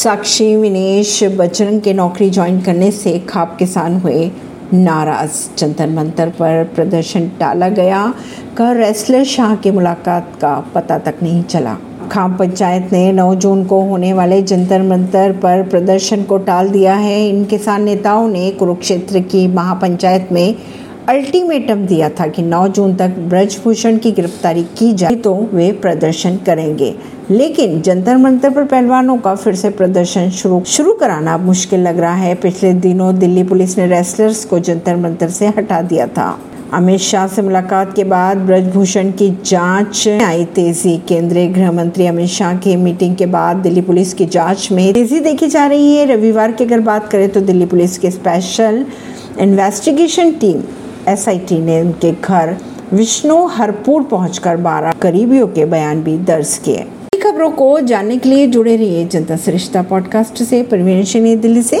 साक्षी विनेश बजरंग के नौकरी ज्वाइन करने से खाप किसान हुए। नाराज़ जंतर मंतर पर प्रदर्शन टाला गया। कर रेसलर शाह की मुलाकात का पता तक नहीं चला। खाम पंचायत ने 9 जून को होने वाले जंतर मंतर पर प्रदर्शन को टाल दिया है। इन किसान नेताओं ने कुरुक्षेत्र की महापंचायत में अल्टीमेटम दिया था कि 9 जून तक ब्रजभूषण की गिरफ्तारी की जाए तो वे प्रदर्शन करेंगे। लेकिन जंतर मंतर पर पहलवानों का फिर से प्रदर्शन शुरू शुरू कराना मुश्किल लग रहा है। पिछले दिनों दिल्ली पुलिस ने रेसलर्स को जंतर मंतर से हटा दिया था। अमित शाह से मुलाकात के बाद ब्रजभूषण की जाँच आई तेज़ी। केंद्रीय गृह मंत्री अमित शाह की मीटिंग के बाद दिल्ली पुलिस की जाँच में तेज़ी देखी जा रही है। रविवार की अगर बात करें तो दिल्ली पुलिस की स्पेशल इन्वेस्टिगेशन टीम एसआईटी ने उनके घर विष्णु हरपुर पहुंचकर 12 करीबियों के बयान भी दर्ज किए। खबरों को जानने के लिए जुड़े रहिए जनता सरिश्ता पॉडकास्ट से। परवीन दिल्ली से।